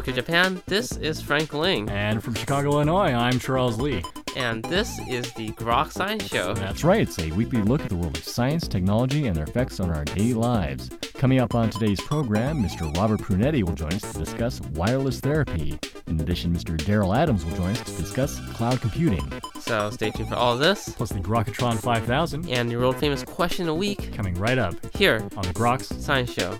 Tokyo, Japan, this is Frank Ling. And from Chicago, Illinois, I'm Charles Lee. And this is the Grok Science Show. That's right, it's a weekly look at the world of science, technology, and their effects on our daily lives. Coming up on today's program, Mr. Robert Prunetti will join us to discuss wireless therapy. In addition, Mr. Daryl Adams will join us to discuss cloud computing. So stay tuned for all of this. Plus the Grokatron 5000. And your world famous question a week. Coming right up. Here on the Groks Science Show.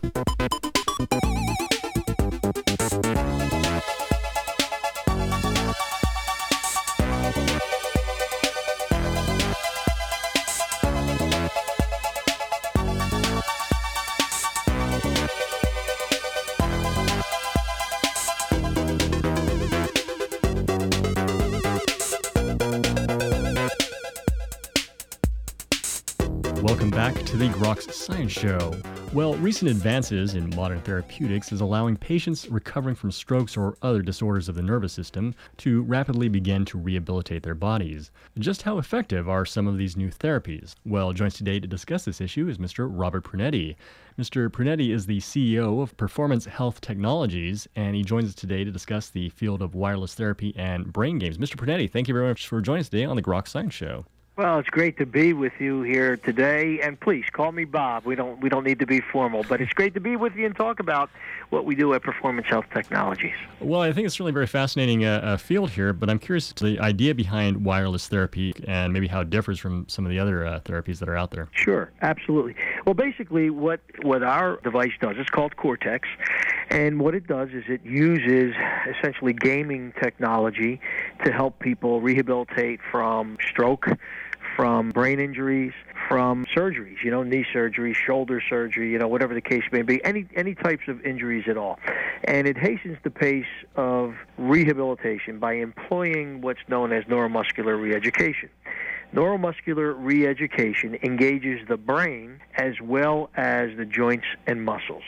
The Groks Science Show. Well, recent advances in modern therapeutics is allowing patients recovering from strokes or other disorders of the nervous system to rapidly begin to rehabilitate their bodies. Just how effective are some of these new therapies? Well, joins today to discuss this issue is Mr. Robert Prunetti. Mr. Prunetti is the CEO of Performance Health Technologies, and he joins us today to discuss the field of wireless therapy and brain games. Mr. Prunetti, thank you very much for joining us today on the Grok Science Show. Well, it's great to be with you here today, and please call me Bob. We don't we don't need to be formal, but it's great to be with you and talk about what we do at Performance Health Technologies. Well, I think it's really very fascinating uh, uh, field here, but I'm curious to the idea behind wireless therapy and maybe how it differs from some of the other uh, therapies that are out there. Sure, absolutely. Well, basically, what what our device does, it's called Cortex, and what it does is it uses essentially gaming technology to help people rehabilitate from stroke from brain injuries, from surgeries, you know, knee surgery, shoulder surgery, you know, whatever the case may be, any any types of injuries at all. And it hastens the pace of rehabilitation by employing what's known as neuromuscular reeducation. Neuromuscular reeducation engages the brain as well as the joints and muscles.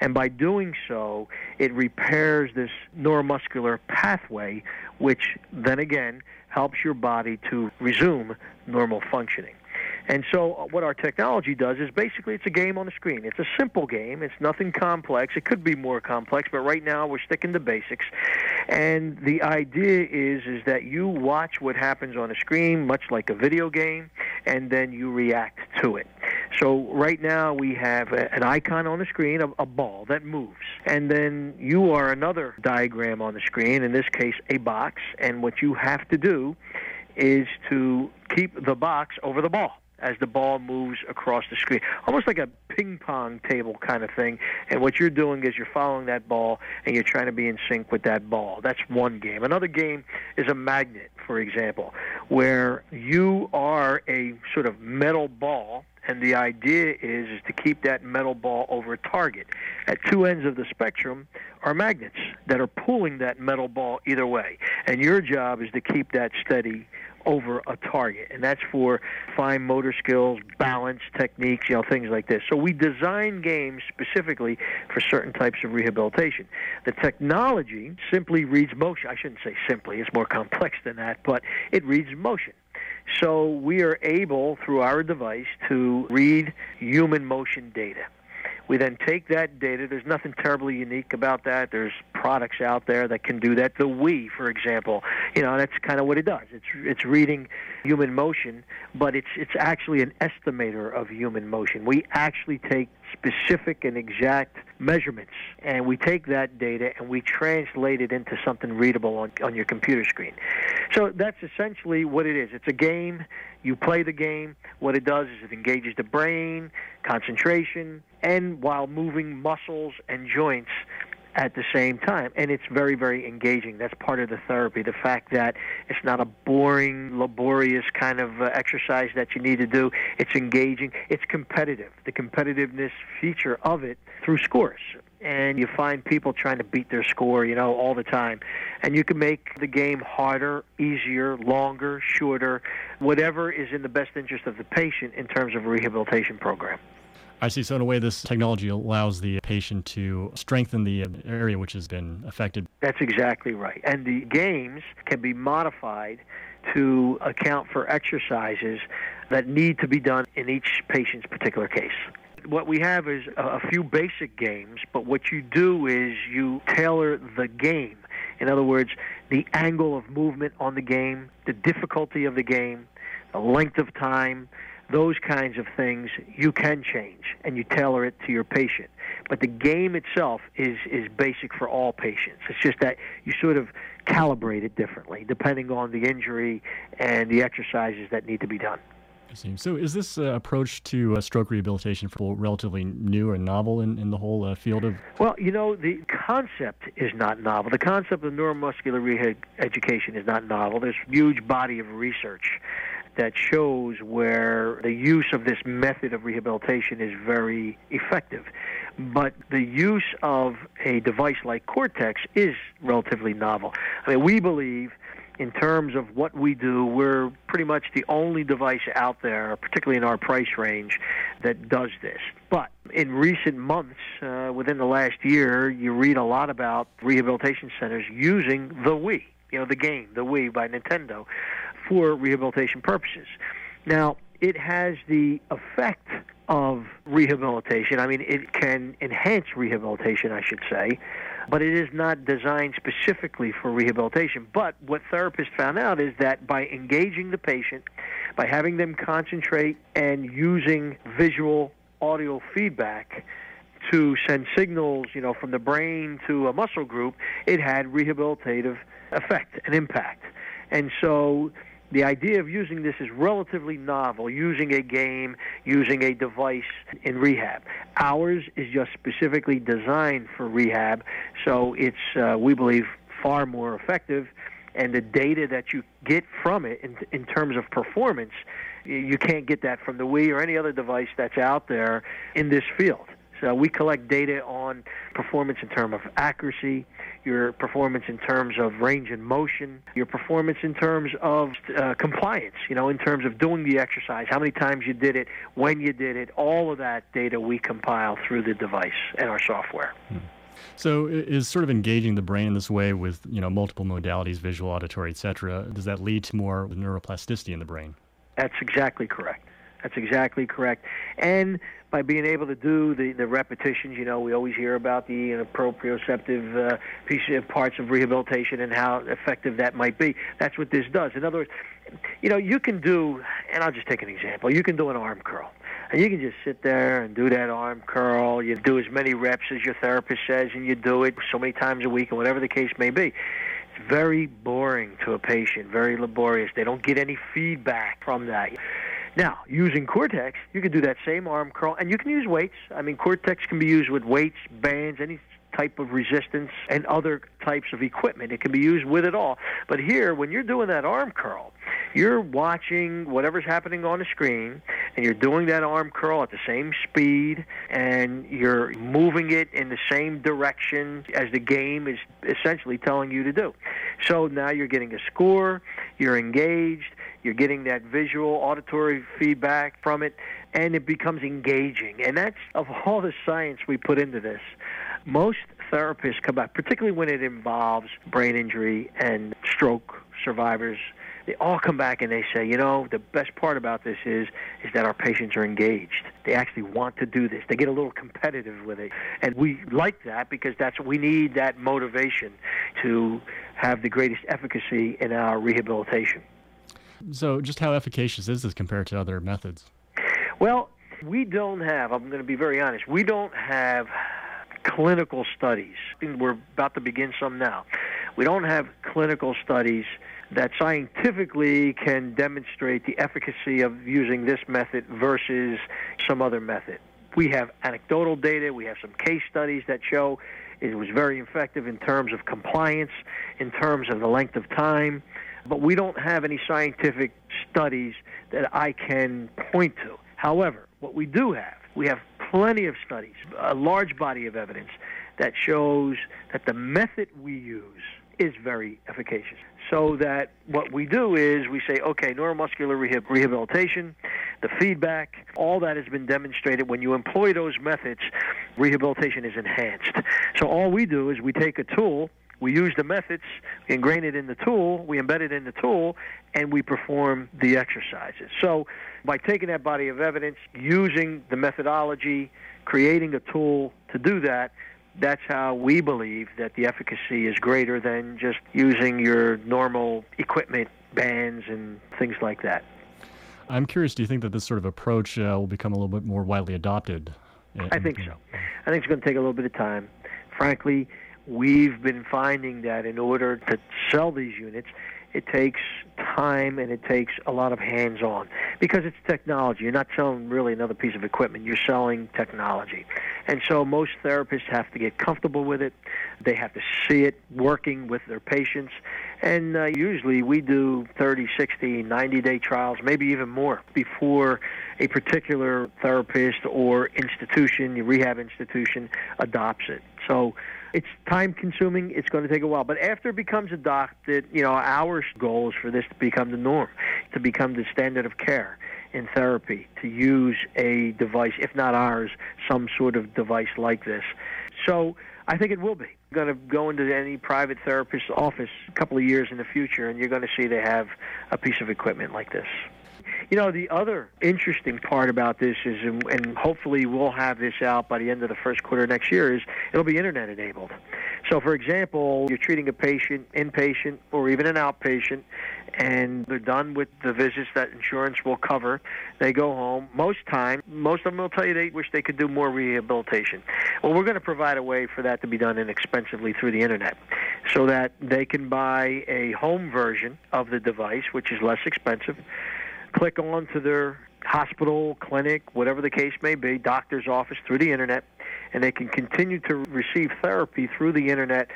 And by doing so, it repairs this neuromuscular pathway, which then again helps your body to resume normal functioning. And so, uh, what our technology does is basically it's a game on the screen. It's a simple game. It's nothing complex. It could be more complex, but right now we're sticking to basics. And the idea is is that you watch what happens on the screen, much like a video game, and then you react to it. So right now we have a, an icon on the screen, a, a ball that moves, and then you are another diagram on the screen. In this case, a box, and what you have to do is to keep the box over the ball as the ball moves across the screen, almost like a ping pong table kind of thing. And what you're doing is you're following that ball and you're trying to be in sync with that ball. That's one game. Another game is a magnet, for example, where you are a sort of metal ball and the idea is, is to keep that metal ball over a target. At two ends of the spectrum are magnets that are pulling that metal ball either way. And your job is to keep that steady over a target, and that's for fine motor skills, balance techniques, you know, things like this. So we design games specifically for certain types of rehabilitation. The technology simply reads motion. I shouldn't say simply; it's more complex than that, but it reads motion. So we are able, through our device, to read human motion data. We then take that data. There's nothing terribly unique about that. There's products out there that can do that. The Wii, for example, you know, that's kind of what it does. It's it's reading human motion, but it's it's actually an estimator of human motion. We actually take specific and exact measurements, and we take that data and we translate it into something readable on, on your computer screen. So that's essentially what it is. It's a game. You play the game. What it does is it engages the brain, concentration, and while moving muscles and joints at the same time. And it's very, very engaging. That's part of the therapy. The fact that it's not a boring, laborious kind of uh, exercise that you need to do. It's engaging. It's competitive. The competitiveness feature of it through scores. And you find people trying to beat their score, you know, all the time. And you can make the game harder, easier, longer, shorter, whatever is in the best interest of the patient in terms of a rehabilitation program. I see. So, in a way, this technology allows the patient to strengthen the area which has been affected. That's exactly right. And the games can be modified to account for exercises that need to be done in each patient's particular case. What we have is a, few basic games, but what you do is you tailor the game. In other words, the angle of movement on the game, the difficulty of the game, the length of time, those kinds of things you can change and you tailor it to your patient. But the game itself is, is basic for all patients. It's just that you sort of calibrate it differently depending on the injury and the exercises that need to be done. So, is this uh, approach to uh, stroke rehabilitation for relatively new or novel in, in the whole uh, field of? Well, you know, the concept is not novel. The concept of neuromuscular rehab education is not novel. There's a huge body of research that shows where the use of this method of rehabilitation is very effective. But the use of a device like Cortex is relatively novel. I mean, we believe in terms of what we do, we're pretty much the only device out there, particularly in our price range, that does this. But in recent months, uh, within the last year, you read a lot about rehabilitation centers using the Wii, you know, the game, the Wii by Nintendo, for rehabilitation purposes. Now, it has the effect of rehabilitation. I mean, it can enhance rehabilitation, I should say, but it is not designed specifically for rehabilitation. But what therapists found out is that by engaging the patient, by having them concentrate and using visual audio feedback to send signals, you know, from the brain to a muscle group, it had rehabilitative effect and impact. And so the idea of using this is relatively novel, using a game, using a device in rehab. Ours is just specifically designed for rehab, so it's, uh, we believe, far more effective. And the data that you get from it in, in terms of performance, you can't get that from the Wii or any other device that's out there in this field. So we collect data on performance in terms of accuracy, your performance in terms of range and motion, your performance in terms of uh, compliance, you know, in terms of doing the exercise, how many times you did it, when you did it, all of that data we compile through the device and our software. Hmm. So is sort of engaging the brain in this way with, you know, multiple modalities, visual, auditory, etc., does that lead to more neuroplasticity in the brain? That's exactly correct. That's exactly correct. And by being able to do the, the repetitions, you know, we always hear about the proprioceptive uh, of parts of rehabilitation and how effective that might be. That's what this does. In other words, you know, you can do, and I'll just take an example. You can do an arm curl. And you can just sit there and do that arm curl. You do as many reps as your therapist says, and you do it so many times a week, or whatever the case may be It's very boring to a patient, very laborious. They don't get any feedback from that. Now, using Cortex, you can do that same arm curl, and you can use weights. I mean, Cortex can be used with weights, bands, any type of resistance, and other types of equipment. It can be used with it all. But here, when you're doing that arm curl, you're watching whatever's happening on the screen, and you're doing that arm curl at the same speed, and you're moving it in the same direction as the game is essentially telling you to do. So now you're getting a score, you're engaged, you're getting that visual, auditory feedback from it, and it becomes engaging. And that's of all the science we put into this. Most therapists come back, particularly when it involves brain injury and stroke survivors. They all come back and they say, you know, the best part about this is is that our patients are engaged. They actually want to do this. They get a little competitive with it, and we like that because that's we need that motivation to have the greatest efficacy in our rehabilitation. So, just how efficacious is this compared to other methods? Well, we don't have, I'm going to be very honest, we don't have clinical studies. We're about to begin some now. We don't have clinical studies that scientifically can demonstrate the efficacy of using this method versus some other method. We have anecdotal data, we have some case studies that show it was very effective in terms of compliance, in terms of the length of time, but we don't have any scientific studies that I can point to. However, what we do have, we have plenty of studies, a large body of evidence that shows that the method we use is very efficacious. So that what we do is we say, okay, neuromuscular rehab- rehabilitation, the feedback, all that has been demonstrated. When you employ those methods, rehabilitation is enhanced. So all we do is we take a tool We use the methods, we ingrain it in the tool, we embed it in the tool, and we perform the exercises. So by taking that body of evidence, using the methodology, creating a tool to do that, that's how we believe that the efficacy is greater than just using your normal equipment, bands, and things like that. I'm curious, do you think that this sort of approach uh, will become a little bit more widely adopted? I think so. I think it's going to take a little bit of time. Frankly, we've been finding that in order to sell these units, it takes time and it takes a lot of hands on because it's technology. You're not selling really another piece of equipment, you're selling technology. And so most therapists have to get comfortable with it, they have to see it working with their patients. And uh, usually we do 30, 60, 90 day trials, maybe even more, before a particular therapist or institution, rehab institution, adopts it. So it's time consuming. It's going to take a while. But after it becomes adopted, you know, our goal is for this to become the norm, to become the standard of care in therapy, to use a device, if not ours, some sort of device like this. So I think it will be. You're going to go into any private therapist's office a couple of years in the future, and you're going to see they have a piece of equipment like this. You know, the other interesting part about this is, and hopefully we'll have this out by the end of the first quarter next year, is it'll be internet enabled. So, for example, you're treating a patient, inpatient, or even an outpatient, and they're done with the visits that insurance will cover. They go home. Most time, most of them will tell you they wish they could do more rehabilitation. Well, we're going to provide a way for that to be done inexpensively through the internet, so that they can buy a home version of the device, which is less expensive click on to their hospital, clinic, whatever the case may be, doctor's office through the internet, and they can continue to receive therapy through the internet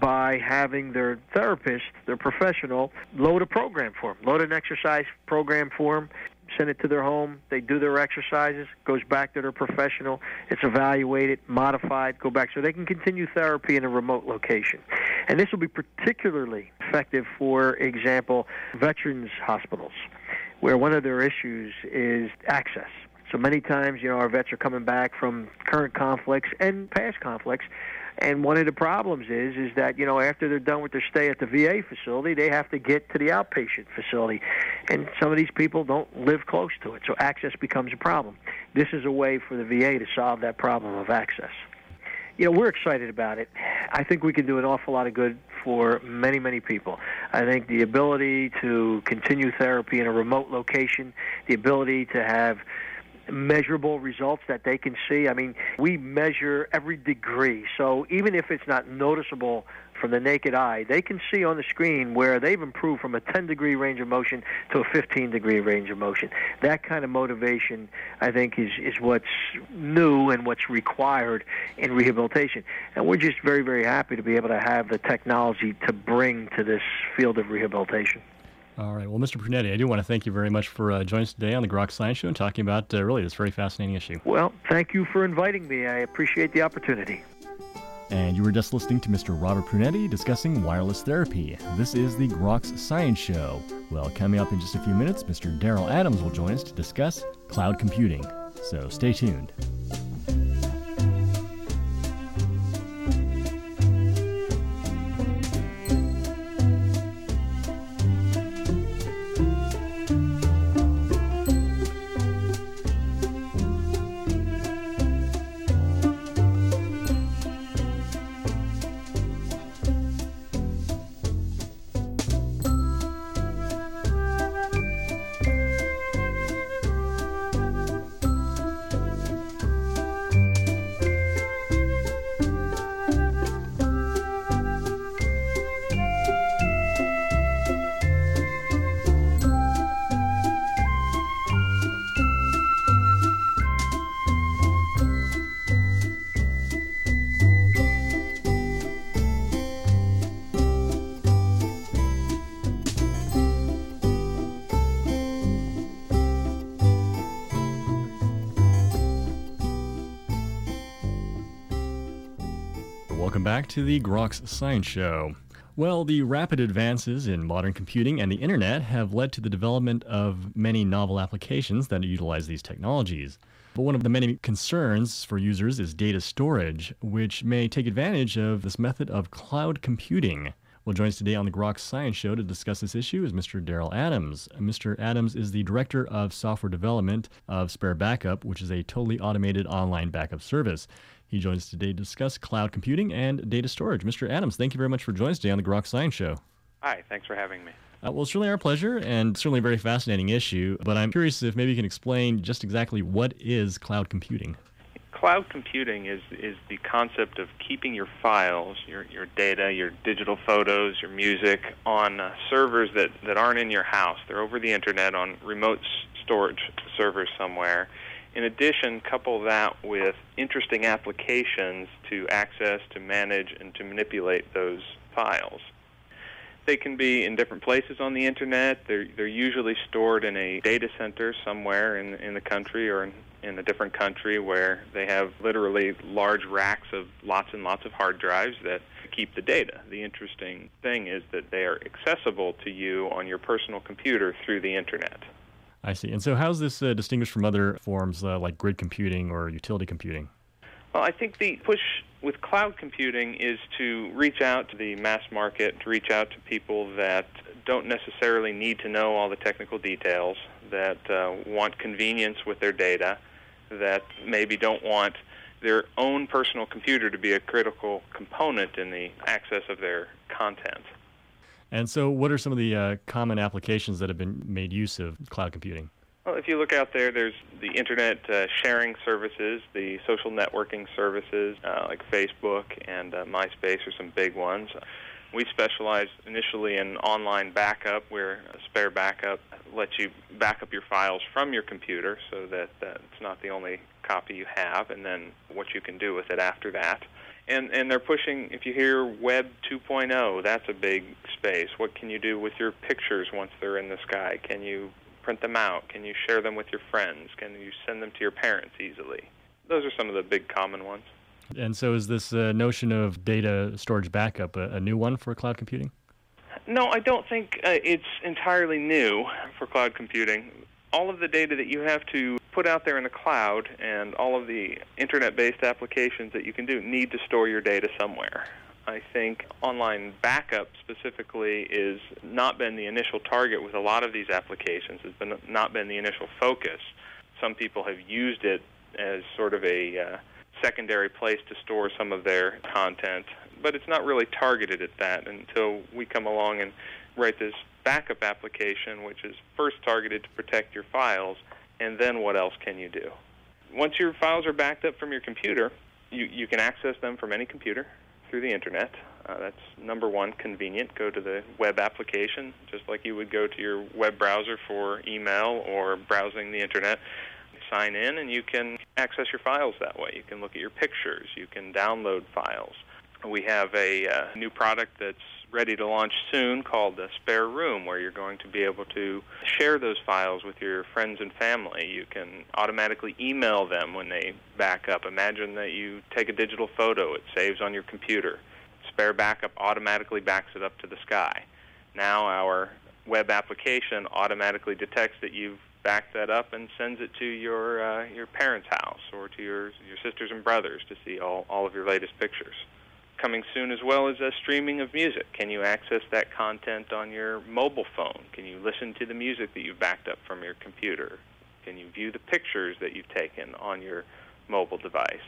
by having their therapist, their professional, load a program for them, load an exercise program for them, send it to their home. They do their exercises, goes back to their professional. It's evaluated, modified, go back so they can continue therapy in a remote location. And this will be particularly effective, for example, veterans hospitals where one of their issues is access. So many times, you know, our vets are coming back from current conflicts and past conflicts, and one of the problems is is that you know after they're done with their stay at the VA facility, they have to get to the outpatient facility, and some of these people don't live close to it, so access becomes a problem. This is a way for the VA to solve that problem of access. You know, we're excited about it. I think we can do an awful lot of good for many, many people. I think the ability to continue therapy in a remote location, the ability to have measurable results that they can see. I mean, we measure every degree. So even if it's not noticeable from the naked eye, they can see on the screen where they've improved from a 10 degree range of motion to a 15 degree range of motion. That kind of motivation, I think, is, is what's new and what's required in rehabilitation. And we're just very, very happy to be able to have the technology to bring to this field of rehabilitation. All right. Well, Mr. Prunetti, I do want to thank you very much for uh, joining us today on the Grok Science Show and talking about uh, really this very fascinating issue. Well, thank you for inviting me. I appreciate the opportunity. And you were just listening to Mr. Robert Prunetti discussing wireless therapy. This is the Groks Science Show. Well, coming up in just a few minutes, Mr. Daryl Adams will join us to discuss cloud computing. So stay tuned. To the Groks Science Show. Well, the rapid advances in modern computing and the internet have led to the development of many novel applications that utilize these technologies. But one of the many concerns for users is data storage, which may take advantage of this method of cloud computing. Well, joins us today on the Grok Science Show to discuss this issue is Mr. Daryl Adams. Mr. Adams is the Director of Software Development of Spare Backup, which is a totally automated online backup service. He joins us today to discuss cloud computing and data storage. Mr. Adams, thank you very much for joining us today on the Grok Science Show. Hi, thanks for having me. Uh, well, it's really our pleasure and certainly a very fascinating issue, but I'm curious if maybe you can explain just exactly what is cloud computing. Cloud computing is, is the concept of keeping your files, your, your data, your digital photos, your music on uh, servers that, that aren't in your house. They're over the internet on remote storage servers somewhere. In addition, couple that with interesting applications to access, to manage, and to manipulate those files. They can be in different places on the internet. They're, they're usually stored in a data center somewhere in, in the country or in, in a different country where they have literally large racks of lots and lots of hard drives that keep the data. The interesting thing is that they are accessible to you on your personal computer through the internet. I see. And so, how's this uh, distinguished from other forms uh, like grid computing or utility computing? Well, I think the push with cloud computing is to reach out to the mass market, to reach out to people that don't necessarily need to know all the technical details, that uh, want convenience with their data, that maybe don't want their own personal computer to be a critical component in the access of their content. And so, what are some of the uh, common applications that have been made use of cloud computing? Well, if you look out there, there's the internet uh, sharing services, the social networking services uh, like Facebook and uh, MySpace are some big ones. We specialize initially in online backup, where a Spare Backup lets you back up your files from your computer so that uh, it's not the only copy you have, and then what you can do with it after that. And and they're pushing if you hear web 2.0 that's a big space. What can you do with your pictures once they're in the sky? Can you print them out? Can you share them with your friends? Can you send them to your parents easily? Those are some of the big common ones and so is this uh, notion of data storage backup a, a, new one for cloud computing no i don't think uh, it's entirely new for cloud computing all of the data that you have to put out there in the cloud and all of the internet based applications that you can do need to store your data somewhere. I think online backup specifically is not been the initial target with a lot of these applications. It's been not been the initial focus. Some people have used it as sort of a uh, secondary place to store some of their content, but it's not really targeted at that until we come along and write this backup application, which is first targeted to protect your files and then what else can you do? Once your files are backed up from your computer, you, you can access them from any computer through the internet. Uh, that's number one, convenient. Go to the web application, just like you would go to your web browser for email or browsing the internet. Sign in, and you can access your files that way. You can look at your pictures. You can download files. We have a uh, new product that's ready to launch soon called the Spare Room, where you're going to be able to share those files with your friends and family. You can automatically email them when they back up. Imagine that you take a digital photo, it saves on your computer. Spare Backup automatically backs it up to the sky. Now our web application automatically detects that you've backed that up and sends it to your uh, your parents' house or to your your sisters and brothers to see all, all of your latest pictures coming soon as well as a streaming of music. Can you access that content on your mobile phone? Can you listen to the music that you've backed up from your computer? Can you view the pictures that you've taken on your mobile device?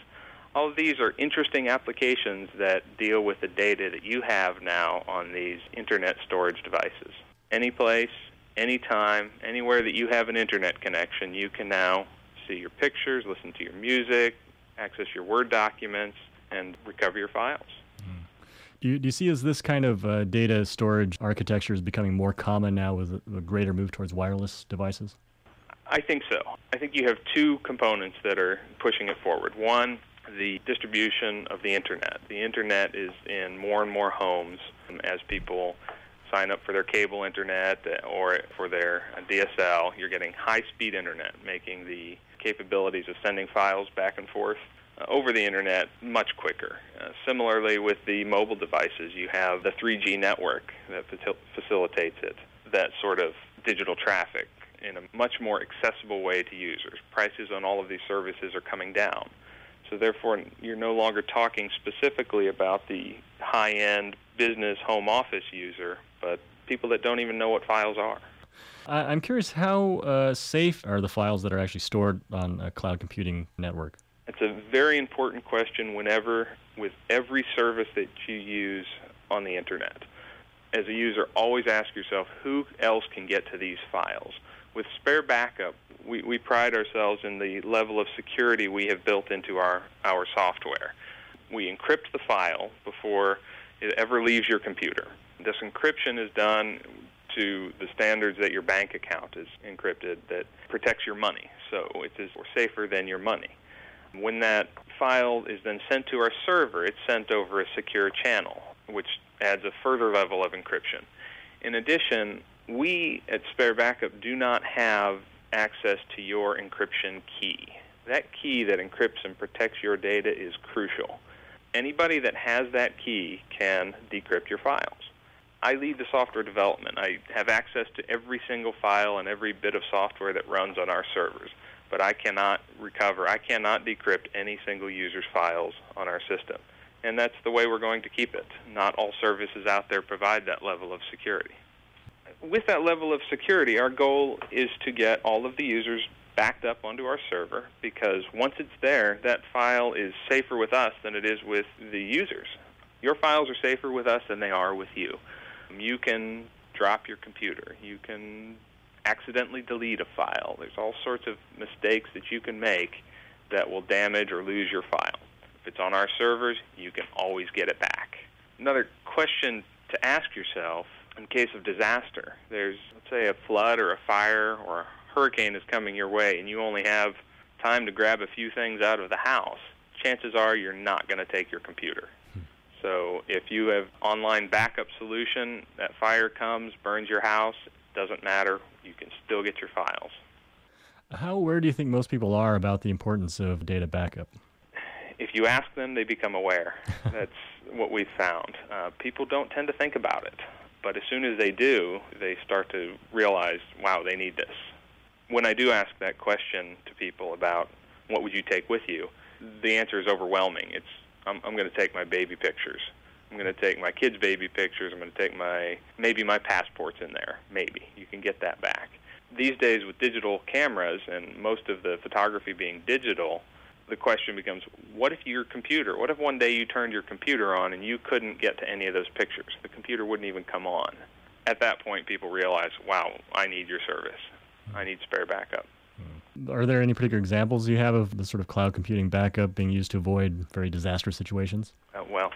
All of these are interesting applications that deal with the data that you have now on these internet storage devices. Any place, anytime, anywhere that you have an internet connection, you can now see your pictures, listen to your music, access your Word documents, and recover your files. Do you, do you see as this kind of uh, data storage architecture is becoming more common now with a, a greater move towards wireless devices? I think so. I think you have two components that are pushing it forward. One, the distribution of the internet. The internet is in more and more homes as people sign up for their cable internet or for their DSL. You're getting high speed internet, making the capabilities of sending files back and forth uh, over the internet much quicker. Uh, similarly, with the mobile devices, you have the 3G network that facilitates it, that sort of digital traffic in a much more accessible way to users. Prices on all of these services are coming down. So therefore, you're no longer talking specifically about the high-end business home office user, but people that don't even know what files are. I'm curious how uh, safe are the files that are actually stored on a cloud computing network? It's a very important question whenever, with every service that you use on the internet. As a user, always ask yourself who else can get to these files. With Spare Backup, we, we pride ourselves in the level of security we have built into our, our software. We encrypt the file before it ever leaves your computer. This encryption is done to the standards that your bank account is encrypted that protects your money. So it is safer than your money. When that file is then sent to our server, it's sent over a secure channel, which adds a further level of encryption. In addition, we at Spare Backup do not have access to your encryption key. That key that encrypts and protects your data is crucial. Anybody that has that key can decrypt your files. I lead the software development. I have access to every single file and every bit of software that runs on our servers, but I cannot recover, I cannot decrypt any single user's files on our system. And that's the way we're going to keep it. Not all services out there provide that level of security with that level of security, our goal is to get all of the users backed up onto our server because once it's there, that file is safer with us than it is with the users. Your files are safer with us than they are with you. You can drop your computer. You can accidentally delete a file. There's all sorts of mistakes that you can make that will damage or lose your file. If it's on our servers, you can always get it back. Another question to ask yourself in case of disaster. There's, let's say, a flood or a fire or a hurricane is coming your way, and you only have time to grab a few things out of the house. Chances are you're not going to take your computer. So if you have online backup solution, that fire comes, burns your house, doesn't matter. You can still get your files. How aware do you think most people are about the importance of data backup? If you ask them, they become aware. That's what we've found. Uh, people don't tend to think about it. But as soon as they do, they start to realize, wow, they need this. When I do ask that question to people about what would you take with you, the answer is overwhelming. It's I'm, I'm going to take my baby pictures. I'm going to take my kids' baby pictures. I'm going to take my maybe my passports in there. Maybe you can get that back. These days, with digital cameras and most of the photography being digital, the question becomes what if your computer, what if one day you turned your computer on and you couldn't get to any of those pictures? The computer wouldn't even come on. At that point, people realize, wow, I need your service. I need spare backup. Are there any particular examples you have of the sort of cloud computing backup being used to avoid very disastrous situations? Uh, well,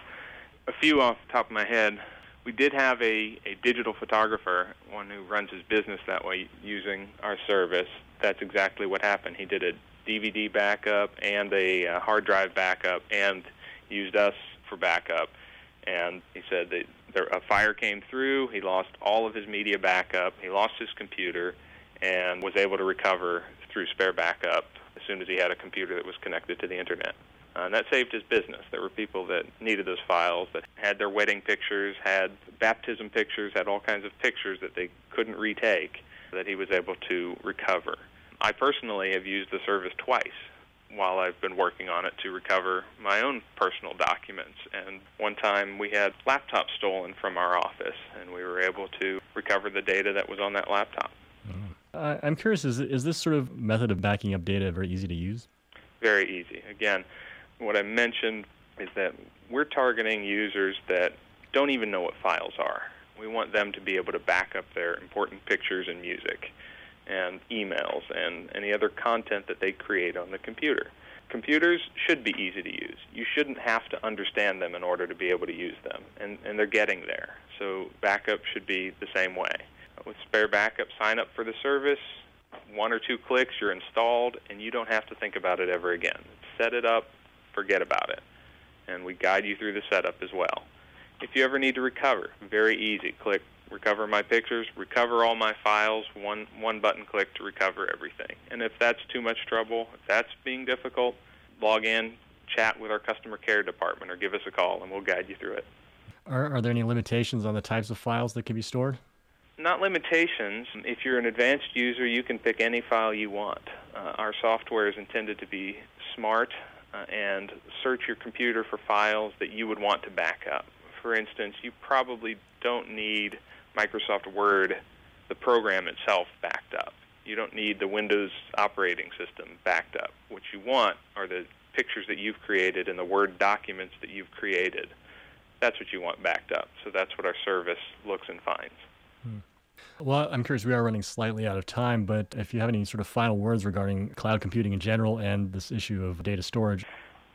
a few off the top of my head. We did have a, a digital photographer, one who runs his business that way using our service. That's exactly what happened. He did a DVD backup and a hard drive backup and used us for backup. And he said that there, a fire came through. He lost all of his media backup. He lost his computer and was able to recover through spare backup as soon as he had a computer that was connected to the internet. Uh, and that saved his business. There were people that needed those files that had their wedding pictures, had baptism pictures, had all kinds of pictures that they couldn't retake that he was able to recover. I personally have used the service twice while I've been working on it to recover my own personal documents. And one time we had laptops stolen from our office, and we were able to recover the data that was on that laptop. Uh, I'm curious, is, is this sort of method of backing up data very easy to use? Very easy. Again, what I mentioned is that we're targeting users that don't even know what files are. We want them to be able to back up their important pictures and music and emails and any other content that they create on the computer. Computers should be easy to use. You shouldn't have to understand them in order to be able to use them, and, and they're getting there. So backup should be the same way. With Spare Backup, sign up for the service. One or two clicks, you're installed, and you don't have to think about it ever again. Set it up, forget about it. And we guide you through the setup as well. If you ever need to recover, very easy. Click recover my pictures, recover all my files, one one button click to recover everything. And if that's too much trouble, if that's being difficult, log in, chat with our customer care department or give us a call and we'll guide you through it. Are, are there any limitations on the types of files that can be stored? Not limitations. If you're an advanced user, you can pick any file you want. Uh, our software is intended to be smart uh, and search your computer for files that you would want to back up. For instance, you probably don't need Microsoft Word, the program itself, backed up. You don't need the Windows operating system backed up. What you want are the pictures that you've created and the Word documents that you've created. That's what you want backed up. So that's what our service looks and finds. Well, I'm curious, we are running slightly out of time, but if you have any sort of final words regarding cloud computing in general and this issue of data storage.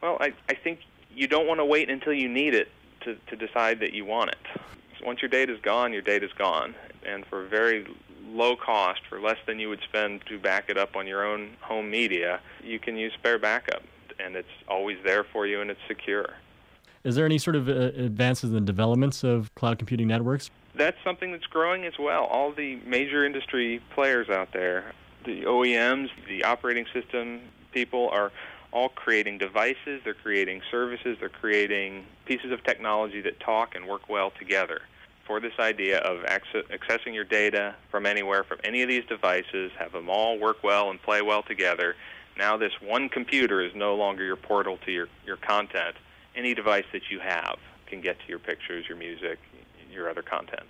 Well, I, I think you don't want to wait until you need it to, to decide that you want it. Once your data is gone, your data is gone. And for very low cost, for less than you would spend to back it up on your own home media, you can use spare backup. And it's always there for you and it's secure. Is there any sort of uh, advances in developments of cloud computing networks? That's something that's growing as well. All the major industry players out there, the OEMs, the operating system people are all creating devices, they're creating services, they're creating pieces of technology that talk and work well together. For this idea of access, accessing your data from anywhere, from any of these devices, have them all work well and play well together. Now, this one computer is no longer your portal to your, your content. Any device that you have can get to your pictures, your music, your other content.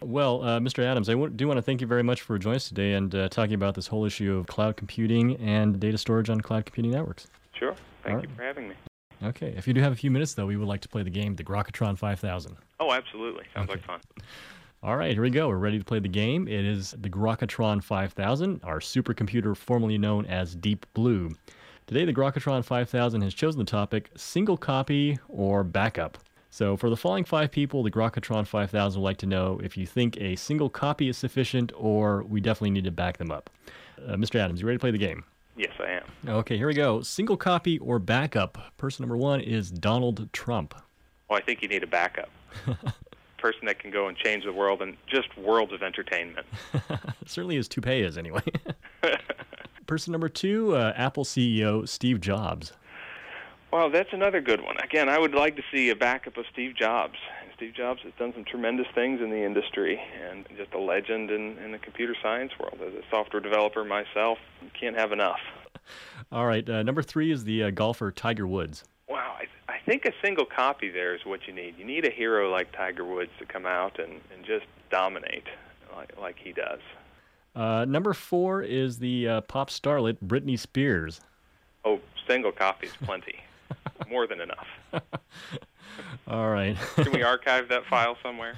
Well, uh, Mr. Adams, I w- do want to thank you very much for joining us today and uh, talking about this whole issue of cloud computing and data storage on cloud computing networks. Sure. Thank All you right. for having me. Okay. If you do have a few minutes, though, we would like to play the game, the Grokatron 5000. Oh, absolutely. Sounds okay. like fun. All right, here we go. We're ready to play the game. It is the Grokatron 5000, our supercomputer formerly known as Deep Blue. Today, the Grokatron 5000 has chosen the topic single copy or backup. So for the following five people, the Grokatron 5000 would like to know if you think a single copy is sufficient or we definitely need to back them up. Uh, Mr. Adams, you ready to play the game? Yes, I am. Okay, here we go. Single copy or backup. Person number one is Donald Trump. Well, I think you need a backup. person that can go and change the world and just worlds of entertainment. Certainly his toupee is, anyway. Person number two, uh, Apple CEO Steve Jobs. Well, that's another good one. Again, I would like to see a backup of Steve Jobs. Steve Jobs has done some tremendous things in the industry and just a legend in, in the computer science world. As a software developer myself, can't have enough. All right. Uh, number three is the uh, golfer Tiger Woods. Wow. I, I think a single copy there is what you need. You need a hero like Tiger Woods to come out and, and just dominate like, like he does. Uh, number four is the uh, pop starlet Britney Spears. Oh, single copy is plenty. More than enough. All right. Can we archive that file somewhere?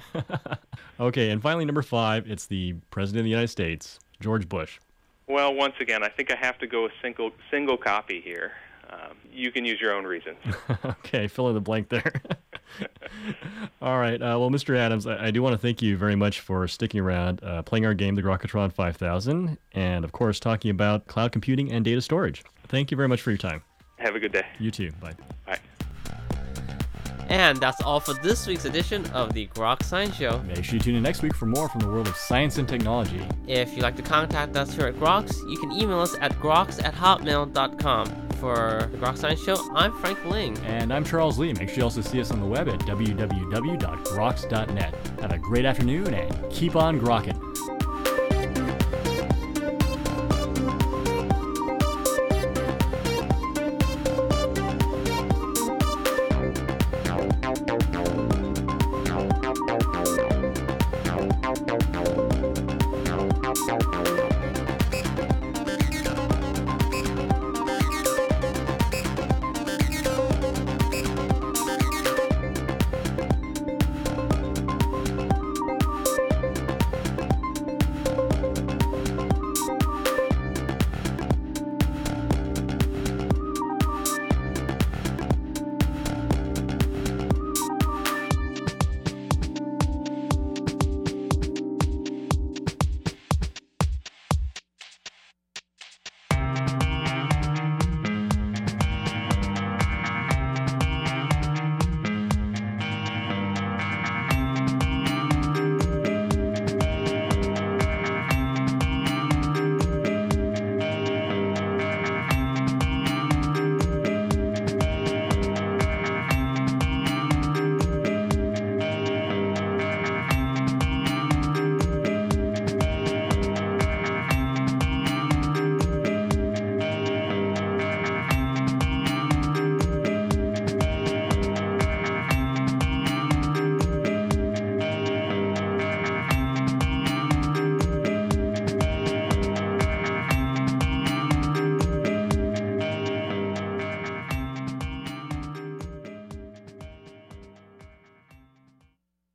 okay, and finally, number five, it's the President of the United States, George Bush. Well, once again, I think I have to go with single single copy here. Um, you can use your own reasons. okay, fill in the blank there. All right. Uh, well, Mr. Adams, I, I, do want to thank you very much for sticking around, uh, playing our game, the Grokatron 5000, and of course, talking about cloud computing and data storage. Thank you very much for your time. Have a good day. You too. Bye. Bye. And that's all for this week's edition of the Grok Science Show. Make sure you tune in next week for more from the world of science and technology. If you'd like to contact us here at Groks, you can email us at groks at hotmail.com. For the Grok Science Show, I'm Frank Ling. And I'm Charles Lee. Make sure you also see us on the web at www.groks.net. Have a great afternoon and keep on grokking.